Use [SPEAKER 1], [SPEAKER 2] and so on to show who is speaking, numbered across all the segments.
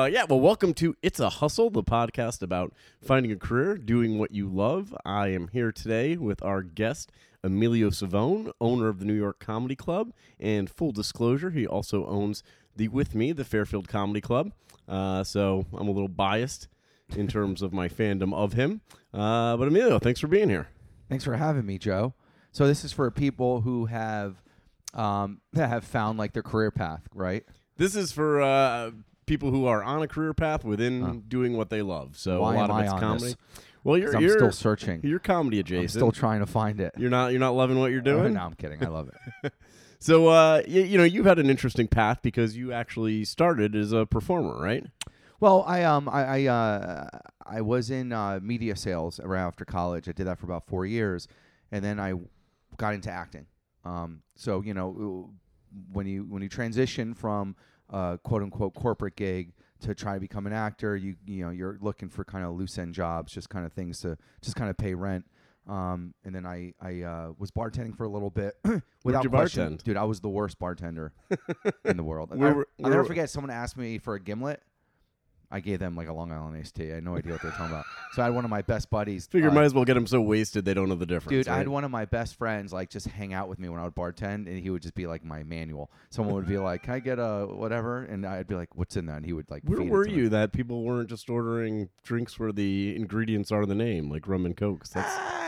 [SPEAKER 1] uh, yeah, well, welcome to It's a Hustle, the podcast about finding a career, doing what you love. I am here today with our guest, Emilio Savone, owner of the New York Comedy Club. And full disclosure, he also owns the With Me, the Fairfield Comedy Club. Uh, so I'm a little biased in terms of my fandom of him. Uh, but Emilio, thanks for being here.
[SPEAKER 2] Thanks for having me, Joe. So this is for people who have um, that have found like their career path, right?
[SPEAKER 1] This is for uh, people who are on a career path within
[SPEAKER 2] Huh.
[SPEAKER 1] doing what they love. So
[SPEAKER 2] Why
[SPEAKER 1] a lot
[SPEAKER 2] am
[SPEAKER 1] of
[SPEAKER 2] I
[SPEAKER 1] it's
[SPEAKER 2] on
[SPEAKER 1] comedy.
[SPEAKER 2] this?
[SPEAKER 1] Well, you're
[SPEAKER 2] I'm
[SPEAKER 1] you're
[SPEAKER 2] still searching.
[SPEAKER 1] you're comedy adjacent.
[SPEAKER 2] I'm still trying to find it.
[SPEAKER 1] You're not you're not loving what you're doing.
[SPEAKER 2] no, I'm kidding. I love it.
[SPEAKER 1] So uh, you, you know you've had an interesting path because you actually started as a performer, right?
[SPEAKER 2] Well, I um I I uh I was in uh, media sales right after college. I did that for about four years, and then I got into acting. Um, so you know when you when you transition from uh, quote unquote corporate gig to try to become an actor, you you know you're looking for kind of loose end jobs, just kind of things to just kind of pay rent. Um, and then I I uh, was bartending for a little bit. Without
[SPEAKER 1] you
[SPEAKER 2] question,
[SPEAKER 1] bartend?
[SPEAKER 2] dude, I was the worst bartender in the world. I,
[SPEAKER 1] were-
[SPEAKER 2] I'll never forget someone asked me for a gimlet. I gave them like a Long Island iced tea. I had no idea what they were talking about. So I had one of my best buddies.
[SPEAKER 1] Figure
[SPEAKER 2] uh,
[SPEAKER 1] might as well get them so wasted they don't know the difference.
[SPEAKER 2] Dude, I had one of my best friends like just hang out with me when I would bartend, and he would just be like my manual. Someone would be like, "Can I get a whatever?" And I'd be like, "What's in that?" And he would like.
[SPEAKER 1] Where were
[SPEAKER 2] to me.
[SPEAKER 1] you that people weren't just ordering drinks where the ingredients are the name, like rum and cokes? That's
[SPEAKER 2] Ah,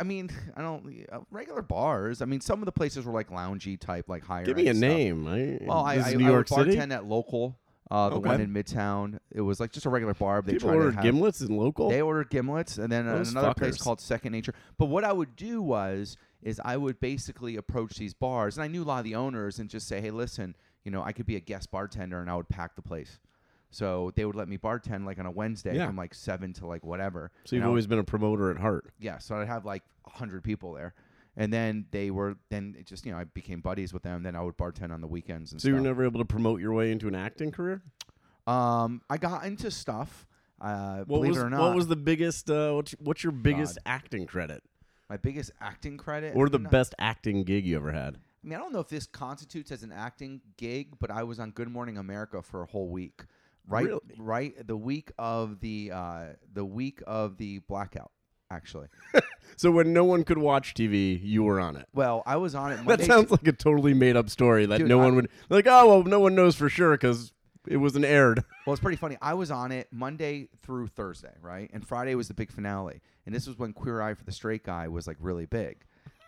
[SPEAKER 2] I mean, I don't uh, regular bars. I mean, some of the places were like loungy type, like higher.
[SPEAKER 1] give me a
[SPEAKER 2] stuff.
[SPEAKER 1] name. I,
[SPEAKER 2] Well, I, I,
[SPEAKER 1] New
[SPEAKER 2] I
[SPEAKER 1] York
[SPEAKER 2] would
[SPEAKER 1] City.
[SPEAKER 2] bartend at local, uh, the one in Midtown. It was like just a regular bar. They
[SPEAKER 1] People
[SPEAKER 2] tried to
[SPEAKER 1] ordered
[SPEAKER 2] have-
[SPEAKER 1] gimlets in local.
[SPEAKER 2] They ordered gimlets, and then
[SPEAKER 1] Those
[SPEAKER 2] another place
[SPEAKER 1] fuckers.
[SPEAKER 2] called Second Nature. But what I would do was, is I would basically approach these bars, and I knew a lot of the owners, and just say, "Hey, listen, you know, I could be a guest bartender, and I would pack the place." So they would let me bartend like on a Wednesday
[SPEAKER 1] Yeah.
[SPEAKER 2] from like seven to like whatever.
[SPEAKER 1] so you've
[SPEAKER 2] And I would-
[SPEAKER 1] always been a promoter at heart.
[SPEAKER 2] yeah. So I'd have like hundred people there, and then they were then it just you know I became buddies with them. Then I would bartend on the weekends and
[SPEAKER 1] So you were
[SPEAKER 2] stuff.
[SPEAKER 1] never able to promote your way into an acting career.
[SPEAKER 2] um, I got into stuff. Uh,
[SPEAKER 1] What
[SPEAKER 2] believe
[SPEAKER 1] was
[SPEAKER 2] it or not,
[SPEAKER 1] what was the biggest? Uh, what's, what's your biggest acting credit,
[SPEAKER 2] my biggest acting credit
[SPEAKER 1] or the
[SPEAKER 2] No-
[SPEAKER 1] best acting gig you ever had?
[SPEAKER 2] I mean, I don't know if this constitutes as an acting gig, but I was on Good Morning America for a whole week. Right,
[SPEAKER 1] Really?
[SPEAKER 2] right, the week of the uh, the week of the blackout. Actually,
[SPEAKER 1] So when no one could watch TV, you were on it.
[SPEAKER 2] well, I was on it. Monday
[SPEAKER 1] That sounds like a totally made up story that
[SPEAKER 2] Dude,
[SPEAKER 1] no
[SPEAKER 2] I-
[SPEAKER 1] one would like. Oh well, no one knows for sure because it wasn't aired.
[SPEAKER 2] Well, it's pretty funny. I was on it Monday through Thursday, right? And Friday was the big finale. And this was when Queer Eye for the Straight Guy was like really big,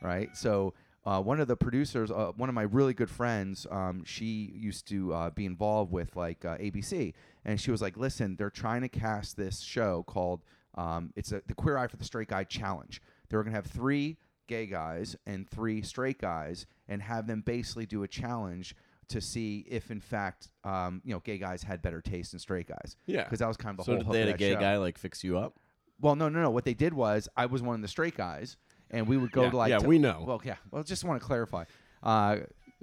[SPEAKER 2] right? So uh, one of the producers, uh, one of my really good friends, um, she used to uh, be involved with like uh, ABC, and she was like, "Listen, they're trying to cast this show called um, it's a, the Queer Eye for the Straight Guy Challenge. They were gonna have three gay guys and three straight guys, and have them basically do a challenge." To see if, in fact, um, you know, gay guys had better taste than straight guys,
[SPEAKER 1] Yeah.
[SPEAKER 2] because that was kind of the
[SPEAKER 1] So
[SPEAKER 2] whole
[SPEAKER 1] did
[SPEAKER 2] hook
[SPEAKER 1] they had a gay
[SPEAKER 2] show.
[SPEAKER 1] guy like fix you up?
[SPEAKER 2] Well, no, no, no. What they did was I was one of the straight guys, and we would go
[SPEAKER 1] Yeah,
[SPEAKER 2] to like
[SPEAKER 1] yeah,
[SPEAKER 2] to-
[SPEAKER 1] we know.
[SPEAKER 2] Well, yeah. Well, just want to clarify. Uh,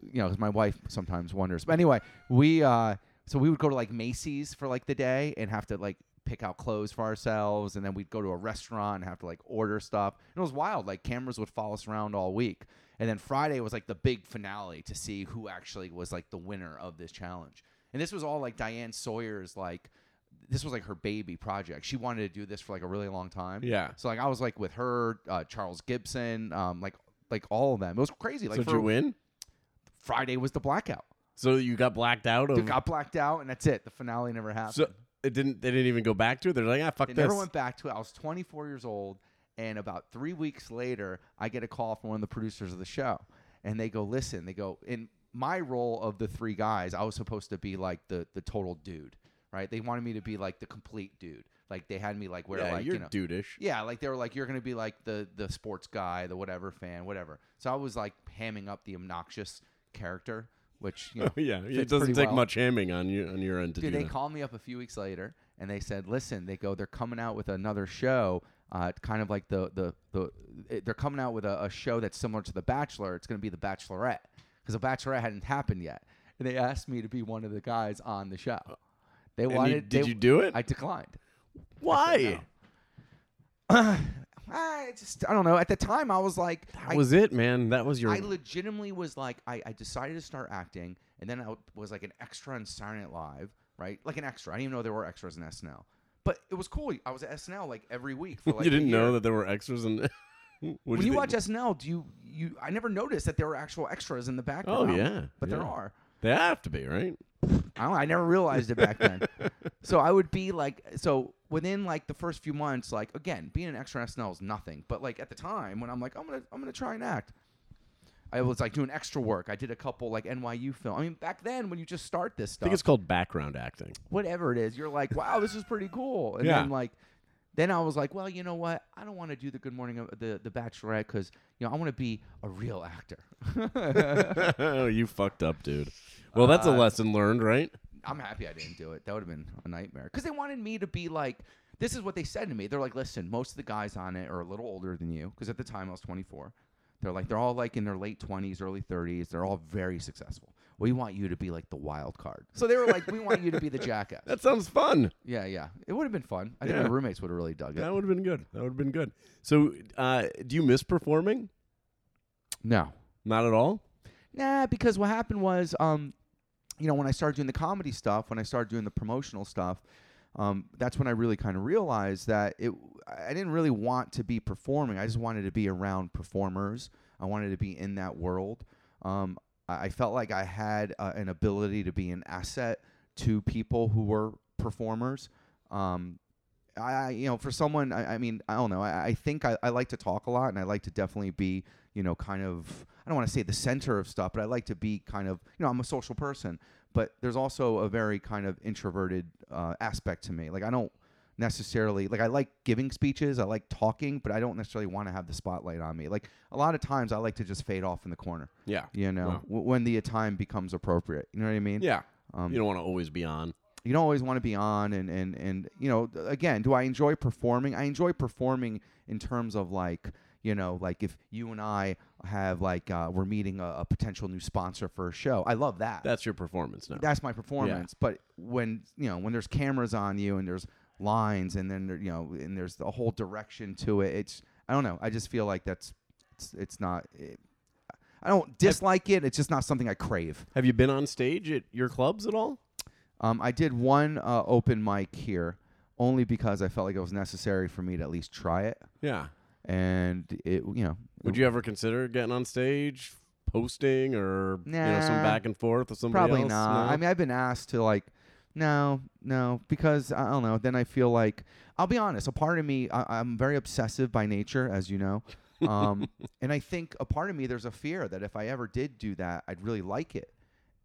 [SPEAKER 2] you know, because my wife sometimes wonders. But anyway, we uh, so we would go to like Macy's for like the day and have to like pick out clothes for ourselves, and then we'd go to a restaurant and have to like order stuff. And it was wild. Like cameras would follow us around all week. And then Friday was like the big finale to see who actually was like the winner of this challenge. And this was all like Diane Sawyer's like this was like her baby project. She wanted to do this for like a really long time.
[SPEAKER 1] Yeah.
[SPEAKER 2] So like I was like with her, uh, Charles Gibson, um, like like all of them. It was crazy. Like
[SPEAKER 1] so did you win?
[SPEAKER 2] Friday was the blackout.
[SPEAKER 1] So you got blacked out of.
[SPEAKER 2] got blacked out, and that's it. The finale never happened.
[SPEAKER 1] so it didn't. They didn't even go back to it. They're like, ah, fuck
[SPEAKER 2] they
[SPEAKER 1] this.
[SPEAKER 2] never went back to it. I was 24 years old, and about three weeks later, I get a call from one of the producers of the show, and they go, "Listen," they go, "In my role of the three guys, I was supposed to be like the the total dude, right? They wanted me to be like the complete dude. Like they had me like where
[SPEAKER 1] yeah,
[SPEAKER 2] like
[SPEAKER 1] you're
[SPEAKER 2] you know."
[SPEAKER 1] dudeish.
[SPEAKER 2] Yeah, like they were like, you're gonna be like the the sports guy, the whatever fan, whatever. So I was like hamming up the obnoxious character, which you know,
[SPEAKER 1] yeah, it doesn't take
[SPEAKER 2] well.
[SPEAKER 1] much hamming on you on your end to
[SPEAKER 2] Dude,
[SPEAKER 1] do
[SPEAKER 2] they
[SPEAKER 1] that.
[SPEAKER 2] called me up a few weeks later and they said, "Listen, they go, they're coming out with another show, uh, kind of like the the the it- they're coming out with a, a show that's similar to The Bachelor. It's going to be The Bachelorette because The Bachelorette hadn't happened yet, and they asked me to be one of the guys on the show. They
[SPEAKER 1] And you-
[SPEAKER 2] wanted.
[SPEAKER 1] did
[SPEAKER 2] they-
[SPEAKER 1] you do it?
[SPEAKER 2] I declined.
[SPEAKER 1] Why?
[SPEAKER 2] I just I don't know. At the time, I was like,
[SPEAKER 1] That
[SPEAKER 2] I,
[SPEAKER 1] was it, man. That was your.
[SPEAKER 2] I legitimately was like, I, I decided to start acting, and then I w- was like an extra on Saturday Night Live, right? Like an extra. I didn't even know there were extras in SNL. But it was cool. I was at SNL like every week for like
[SPEAKER 1] you
[SPEAKER 2] a
[SPEAKER 1] didn't know
[SPEAKER 2] year.
[SPEAKER 1] that there were extras in.
[SPEAKER 2] When you watch SNL, do you you? I never noticed that there were actual extras in the background.
[SPEAKER 1] Oh yeah,
[SPEAKER 2] but there
[SPEAKER 1] yeah.
[SPEAKER 2] are.
[SPEAKER 1] They have to be right.
[SPEAKER 2] I, don't, I never realized it back then. so I would be like, so within like the first few months, like again, being an extra on SNL is nothing. But like at the time when I'm like, I'm gonna I'm gonna try and act. I was like doing extra work. I did a couple like NYU film. I mean, back then when you just start this stuff, I
[SPEAKER 1] think it's called background acting.
[SPEAKER 2] whatever it is, you're like, wow, this is pretty cool. And
[SPEAKER 1] Yeah.
[SPEAKER 2] then like, then I was like, well, you know what? I don't want to do the Good Morning uh, the the Bachelorette because you know I want to be a real actor.
[SPEAKER 1] oh, you fucked up, dude. Well, that's a
[SPEAKER 2] Uh,
[SPEAKER 1] lesson learned, right?
[SPEAKER 2] I'm happy I didn't do it. That would have been a nightmare because they wanted me to be like. This is what they said to me. They're like, listen, most of the guys on it are a little older than you because at the time I was 24. They're like, they're all like in their late 20s, early 30s. They're all very successful. We want you to be like the wild card. So they were like, we want you to be the jackass.
[SPEAKER 1] That sounds fun.
[SPEAKER 2] Yeah, yeah. It would have been fun. I think my roommates would have really dug it.
[SPEAKER 1] That would have been good. That would have been good. So, uh, do you miss performing?
[SPEAKER 2] No.
[SPEAKER 1] Not at all.
[SPEAKER 2] Nah, because what happened was, um, you know, when I started doing the comedy stuff, when I started doing the promotional stuff, um, that's when I really kind of realized that it. I didn't really want to be performing. I just wanted to be around performers. I wanted to be in that world. Um, I felt like I had uh, an ability to be an asset to people who were performers. Um, I, you know, for someone, I, I mean, I don't know. I, I think I, I like to talk a lot, and I like to definitely be, you know, kind of. I don't want to say the center of stuff, but I like to be kind of, you know, I'm a social person, but there's also a very kind of introverted uh, aspect to me. Like I don't necessarily like I like giving speeches, I like talking, but I don't necessarily want to have the spotlight on me. Like a lot of times, I like to just fade off in the corner.
[SPEAKER 1] Yeah.
[SPEAKER 2] You know,
[SPEAKER 1] Wow.
[SPEAKER 2] w- when the time becomes appropriate. You know what I mean?
[SPEAKER 1] Yeah.
[SPEAKER 2] Um,
[SPEAKER 1] You don't want to always be on.
[SPEAKER 2] You don't always want to be on and and and you know again do i enjoy performing i enjoy performing in terms of like you know like if you and i have like uh, we're meeting a, a potential new sponsor for a show i love that
[SPEAKER 1] That's your performance now.
[SPEAKER 2] that's my performance but when you know when there's cameras on you and there's lines and then there, you know and there's the whole direction to it it's i don't know i just feel like that's it's, it's not it, i don't dislike it it's just not something i crave
[SPEAKER 1] Have you been on stage at your clubs at all?
[SPEAKER 2] Um, I did one uh, open mic here only because I felt like it was necessary for me to at least try it.
[SPEAKER 1] Yeah.
[SPEAKER 2] And it, you know,
[SPEAKER 1] Would you ever consider getting on stage, posting, or you know some back and forth with somebody
[SPEAKER 2] probably
[SPEAKER 1] else?
[SPEAKER 2] not.
[SPEAKER 1] No?
[SPEAKER 2] I mean, I've been asked to like, no, no, because I don't know. Then I feel like I'll be honest. A part of me, I, I'm very obsessive by nature, as you know. Um, and I think a part of me, there's a fear that if I ever did do that, I'd really like it.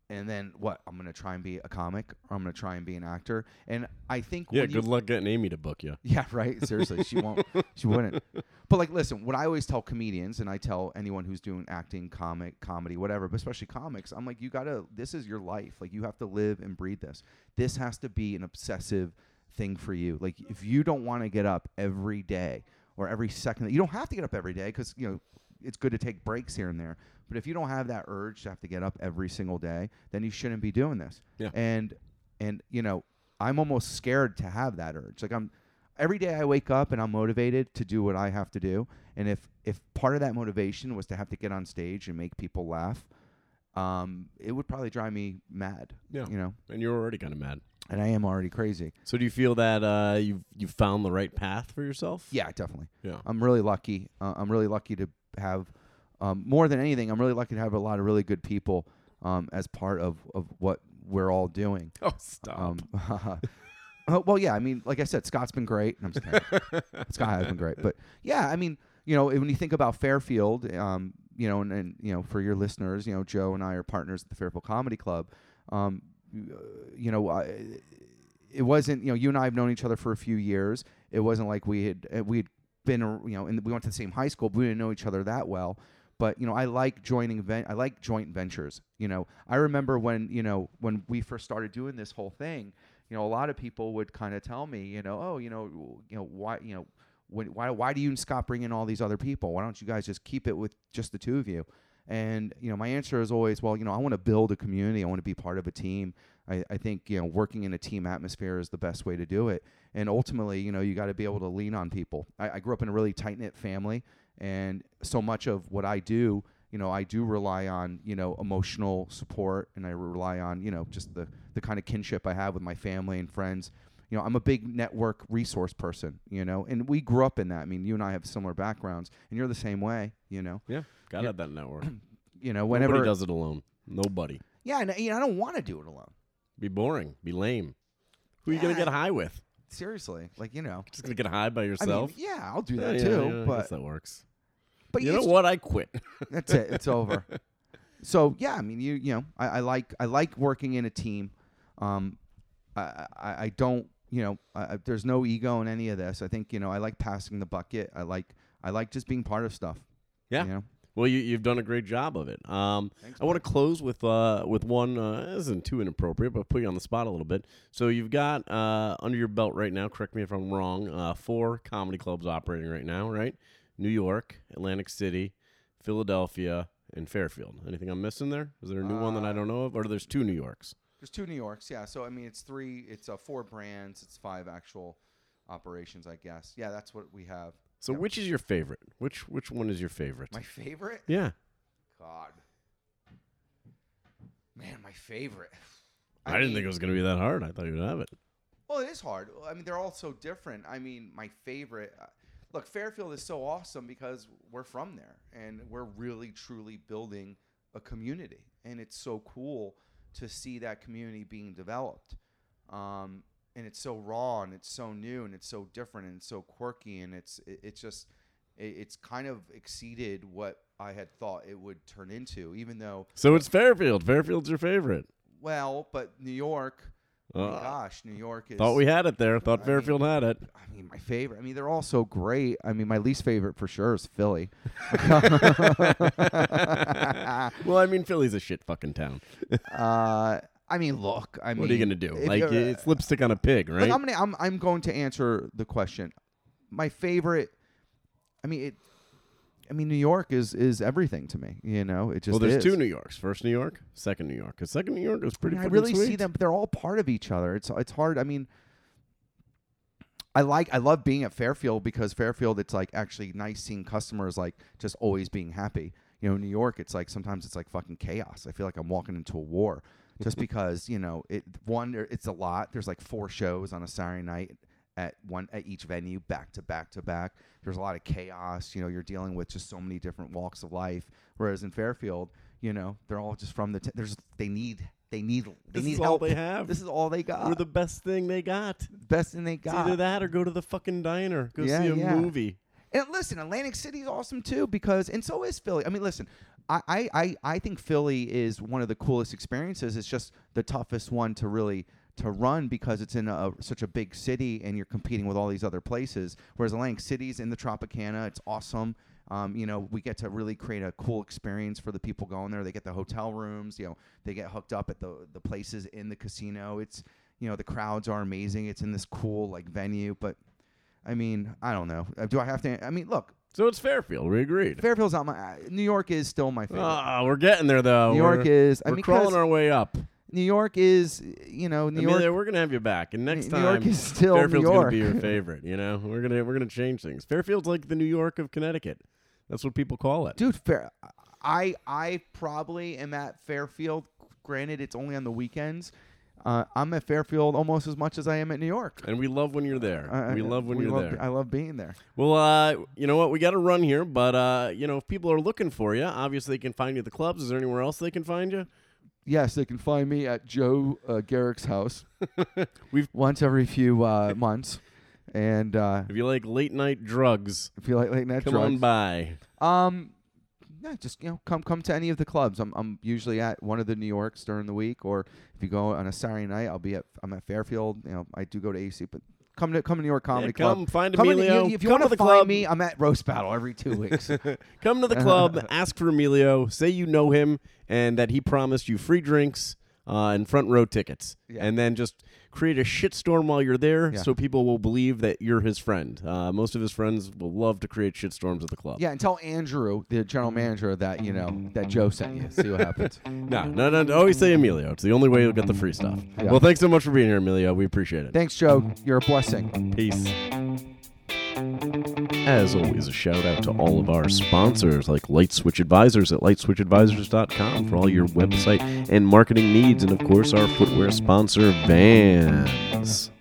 [SPEAKER 2] And then what? I'm gonna try and be a comic, or I'm gonna try and be an actor. And I think
[SPEAKER 1] yeah.
[SPEAKER 2] when you,
[SPEAKER 1] Good luck getting Amy to book you.
[SPEAKER 2] Yeah, right. Seriously, she won't. She wouldn't. But like, listen, what I always tell comedians, and I tell anyone who's doing acting, comic, comedy, whatever, but especially comics, I'm like, you gotta. This is your life. Like, you have to live and breathe this. This has to be an obsessive thing for you. Like, if you don't want to get up every day or every second, you don't have to get up every day because you know it's good to take breaks here and there. But if you don't have that urge to have to get up every single day, then you shouldn't be doing this.
[SPEAKER 1] Yeah.
[SPEAKER 2] And and you know, I'm almost scared to have that urge. Like I'm every day I wake up and I'm motivated to do what I have to do. And if if part of that motivation was to have to get on stage and make people laugh, um, it would probably drive me mad.
[SPEAKER 1] Yeah.
[SPEAKER 2] You know,
[SPEAKER 1] And you're already kind of mad.
[SPEAKER 2] and I am already crazy.
[SPEAKER 1] So do you feel that uh, you've you've found the right path for yourself?
[SPEAKER 2] Yeah, definitely.
[SPEAKER 1] Yeah.
[SPEAKER 2] I'm really lucky. Uh, I'm really lucky to have um, more than anything. I'm really lucky to have a lot of really good people um, as part of of what we're all doing.
[SPEAKER 1] Oh, stop.
[SPEAKER 2] Um, uh, well, yeah. I mean, like I said, Scott's been great. I'm just kidding. Scott has been great, but yeah, I mean, you know, when you think about Fairfield, um, you know, and, and you know, for your listeners, you know, Joe and I are partners at the Fairfield Comedy Club. Um, you know, I, it wasn't. You know, you and I have known each other for a few years. It wasn't like we had uh, we had been, you know, and we went to the same high school, but we didn't know each other that well. But you know, I like joining. Ven- I like joint ventures. You know, I remember when you know when we first started doing this whole thing. You know, a lot of people would kind of tell me, you know, oh, you know, you know, why, you know, when, why, why do you and Scott bring in all these other people? Why don't you guys just keep it with just the two of you? And you know, my answer is always, well, you know, I want to build a community. I want to be part of a team. I, I think you know, working in a team atmosphere is the best way to do it. And ultimately, you know, you got to be able to lean on people. I, I grew up in a really tight knit family, and so much of what I do, you know, I do rely on you know emotional support, and I rely on you know just the the kind of kinship I have with my family and friends. You know, I'm a big network resource person. You know, and we grew up in that. I mean, you and I have similar backgrounds, and you're the same way. You know,
[SPEAKER 1] Yeah, gotta
[SPEAKER 2] Yeah.
[SPEAKER 1] have that network.
[SPEAKER 2] you know, whenever
[SPEAKER 1] Nobody does it alone. Nobody.
[SPEAKER 2] yeah, and you know, I don't want to do it alone.
[SPEAKER 1] Be boring. Be lame. Who are you gonna get high with?
[SPEAKER 2] Seriously, like you know,
[SPEAKER 1] Just gonna get high by
[SPEAKER 2] I mean,
[SPEAKER 1] yourself?
[SPEAKER 2] yeah, I'll do that
[SPEAKER 1] yeah,
[SPEAKER 2] too.
[SPEAKER 1] yeah, I guess
[SPEAKER 2] but
[SPEAKER 1] that works.
[SPEAKER 2] but
[SPEAKER 1] you know
[SPEAKER 2] it's-
[SPEAKER 1] what? I quit.
[SPEAKER 2] That's it. It's over. So yeah, I mean, you you know, I, I like I like working in a team. Um, I I, I don't you know, I, I- there's no ego in any of this. I think you know, I like passing the bucket. I like I like just being part of stuff.
[SPEAKER 1] Yeah.
[SPEAKER 2] You know?
[SPEAKER 1] Well, you, you've done a great job of it. Um,
[SPEAKER 2] Thanks,
[SPEAKER 1] I want to close with uh, with one. Uh, this isn't too inappropriate, but put you on the spot a little bit. So you've got uh, under your belt right now. Correct me if I'm wrong. Uh, four comedy clubs operating right now, right? New York, Atlantic City, Philadelphia, and Fairfield. Anything I'm missing there? Is there a new one that I
[SPEAKER 2] Uh,
[SPEAKER 1] don't know of, or there's two New Yorks?
[SPEAKER 2] There's two New Yorks, yeah. So I mean, it's three. It's uh, four brands. It's five actual operations, I guess. Yeah, that's what we have.
[SPEAKER 1] So
[SPEAKER 2] Yep.
[SPEAKER 1] which is your favorite? Which which one is your favorite?
[SPEAKER 2] My favorite.
[SPEAKER 1] yeah,
[SPEAKER 2] God. Man, my favorite.
[SPEAKER 1] I, didn't
[SPEAKER 2] mean-
[SPEAKER 1] think it was gonna be that hard. I thought you would have it.
[SPEAKER 2] Well, it is hard. I mean, they're all so different. I mean, my favorite. Uh, look, Fairfield is so awesome because we're from there, and we're really truly building a community, and it's so cool to see that community being developed. Um, and it's so raw, and it's so new, and it's so different, and so quirky, and it's it, it's just it, it's kind of exceeded what I had thought it would turn into. Even though,
[SPEAKER 1] So it's Fairfield. Fairfield's your favorite.
[SPEAKER 2] well, but New York. oh
[SPEAKER 1] Uh,
[SPEAKER 2] gosh, New York is.
[SPEAKER 1] Thought we had it there. Thought
[SPEAKER 2] I
[SPEAKER 1] Fairfield had it.
[SPEAKER 2] I mean, my favorite. I mean, they're all so great. I mean, my least favorite for sure is Philly.
[SPEAKER 1] well, I mean, Philly's a shit fucking town.
[SPEAKER 2] uh, I mean, look. I mean,
[SPEAKER 1] what are you gonna do? Like
[SPEAKER 2] you're-
[SPEAKER 1] it's lipstick on a pig, right?
[SPEAKER 2] Like, I'm gonna. I'm. I'm going to answer the question. My favorite. I mean, it. I mean, New York is is everything to me. You know, it just.
[SPEAKER 1] well, there's
[SPEAKER 2] is.
[SPEAKER 1] two New Yorks. First New York, second New York. Because second New York was
[SPEAKER 2] I,
[SPEAKER 1] pretty.
[SPEAKER 2] mean, I really see them. But they're all part of each other. It's it's hard. I mean. I like I love being at Fairfield because Fairfield it's like actually nice seeing customers like just always being happy. You know, New York it's like sometimes it's like fucking chaos. I feel like I'm walking into a war just because, you know, it one it's a lot. There's like four shows on a Saturday night at one at each venue back to back to back. There's a lot of chaos, you know, you're dealing with just so many different walks of life whereas in Fairfield, you know, they're all just from the t- there's they need they need they
[SPEAKER 1] This
[SPEAKER 2] need
[SPEAKER 1] is
[SPEAKER 2] help.
[SPEAKER 1] all they have.
[SPEAKER 2] This is all they got.
[SPEAKER 1] We're the best thing they got.
[SPEAKER 2] best thing they
[SPEAKER 1] It's
[SPEAKER 2] got.
[SPEAKER 1] either that or go to the fucking diner. Go
[SPEAKER 2] Yeah,
[SPEAKER 1] see a
[SPEAKER 2] yeah.
[SPEAKER 1] movie.
[SPEAKER 2] And listen, Atlantic City's awesome too because, and so is Philly. I mean, listen, I, I, I, think Philly is one of the coolest experiences. It's just the toughest one to really to run because it's in a, such a big city and you're competing with all these other places. Whereas Atlantic City's in the Tropicana, it's awesome. Um, you know, we get to really create a cool experience for the people going there. They get the hotel rooms. You know, they get hooked up at the the places in the casino. It's you know the crowds are amazing. It's in this cool like venue, but I mean, I don't know. Uh, Do I have to? I mean, look,
[SPEAKER 1] So it's Fairfield. We agreed.
[SPEAKER 2] Fairfield's not my. uh, New York is still my favorite.
[SPEAKER 1] Ah, we're getting there though.
[SPEAKER 2] New York
[SPEAKER 1] we're,
[SPEAKER 2] is. I
[SPEAKER 1] we're
[SPEAKER 2] mean,
[SPEAKER 1] crawling our way up.
[SPEAKER 2] New York is. You know, New
[SPEAKER 1] Amelia,
[SPEAKER 2] York.
[SPEAKER 1] we're gonna have you back, and next
[SPEAKER 2] New
[SPEAKER 1] time
[SPEAKER 2] York is still
[SPEAKER 1] Fairfield's
[SPEAKER 2] New York.
[SPEAKER 1] gonna be your favorite. You know, we're gonna we're gonna change things. Fairfield's like the New York of Connecticut. That's what people call it.
[SPEAKER 2] Dude, fair. I I probably am at Fairfield. Granted, it's only on the weekends. Uh, I'm at Fairfield almost as much as I am at New York.
[SPEAKER 1] And we love when you're there.
[SPEAKER 2] I-
[SPEAKER 1] we love when
[SPEAKER 2] we
[SPEAKER 1] you're
[SPEAKER 2] love-
[SPEAKER 1] there.
[SPEAKER 2] I love being there.
[SPEAKER 1] Well, uh, you know what? We got to run here, but uh, you know, if people are looking for you, obviously they can find you at the clubs. Is there anywhere else they can find you?
[SPEAKER 2] Yes, they can find me at Joe uh, Garrick's house.
[SPEAKER 1] We've-
[SPEAKER 2] once every few uh, months, and uh,
[SPEAKER 1] If you like late night drugs,
[SPEAKER 2] if you like late night
[SPEAKER 1] come
[SPEAKER 2] drugs, come
[SPEAKER 1] on by.
[SPEAKER 2] Um, yeah, just you know, come come to any of the clubs. I'm I'm usually at one of the New Yorks during the week, or if you go on a Saturday night, I'll be at I'm at Fairfield. You know, I do go to AC, but come to come to New York Comedy
[SPEAKER 1] Yeah, come
[SPEAKER 2] Club.
[SPEAKER 1] find
[SPEAKER 2] Come
[SPEAKER 1] Emilio.
[SPEAKER 2] you- if you
[SPEAKER 1] come
[SPEAKER 2] want
[SPEAKER 1] to
[SPEAKER 2] to
[SPEAKER 1] the
[SPEAKER 2] find
[SPEAKER 1] club.
[SPEAKER 2] me, I'm at Roast Battle every two weeks.
[SPEAKER 1] come to the club. ask for Emilio. Say you know him and that he promised you free drinks uh, and front row tickets.
[SPEAKER 2] Yeah.
[SPEAKER 1] And then just create a shitstorm while you're there,
[SPEAKER 2] Yeah.
[SPEAKER 1] so people will believe that you're his friend. Uh, most of his friends will love to create shitstorms at the club.
[SPEAKER 2] yeah, and tell Andrew, the general manager, that you know that Joe sent you. See what happens.
[SPEAKER 1] No, no, no. Always say Emilio. It's the only way you'll get the free stuff.
[SPEAKER 2] Yeah.
[SPEAKER 1] Well, thanks so much for being here, Emilio. We appreciate it.
[SPEAKER 2] Thanks, Joe. You're a blessing.
[SPEAKER 1] Peace. As always, a shout out to all of our sponsors like Light Switch Advisors at lightswitchadvisors.com for all your website and marketing needs, and of course, our footwear sponsor, Vans.